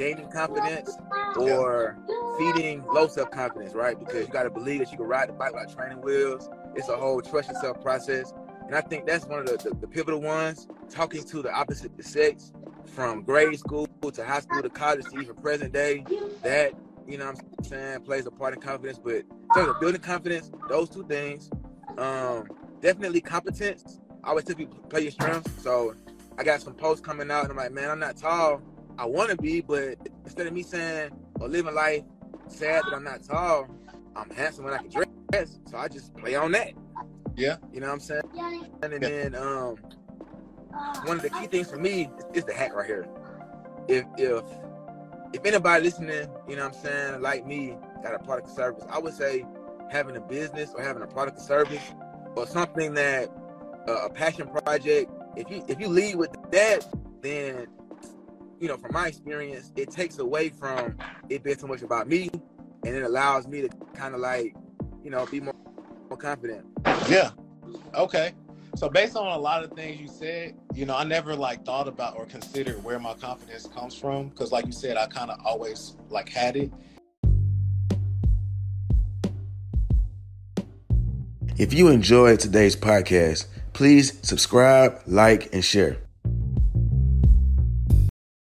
gaining confidence or feeding low self confidence, right? Because you got to believe that you can ride the bike without training wheels. It's a whole trust yourself process. And I think that's one of the, the, the pivotal ones. Talking to the opposite sex from grade school to high school to college to even present day, that, you know what I'm saying, plays a part in confidence. But in terms of building confidence, those two things, um, definitely competence. I always tell people play your strengths. So I got some posts coming out and I'm like, man, I'm not tall. I want to be, but instead of me saying or living life sad that I'm not tall, I'm handsome when I can dress. So I just play on that. Yeah. You know what I'm saying? And then um, one of the key things for me is, is the hat right here. If if if anybody listening, you know what I'm saying, like me, got a product or service, I would say having a business or having a product or service or something that uh, a passion project. If you if you lead with that, then you know, from my experience, it takes away from it being so much about me, and it allows me to kind of like, you know, be more, more confident. Yeah. Okay. So based on a lot of things you said, you know, I never like thought about or considered where my confidence comes from because, like you said, I kind of always like had it. If you enjoyed today's podcast, please subscribe, like, and share.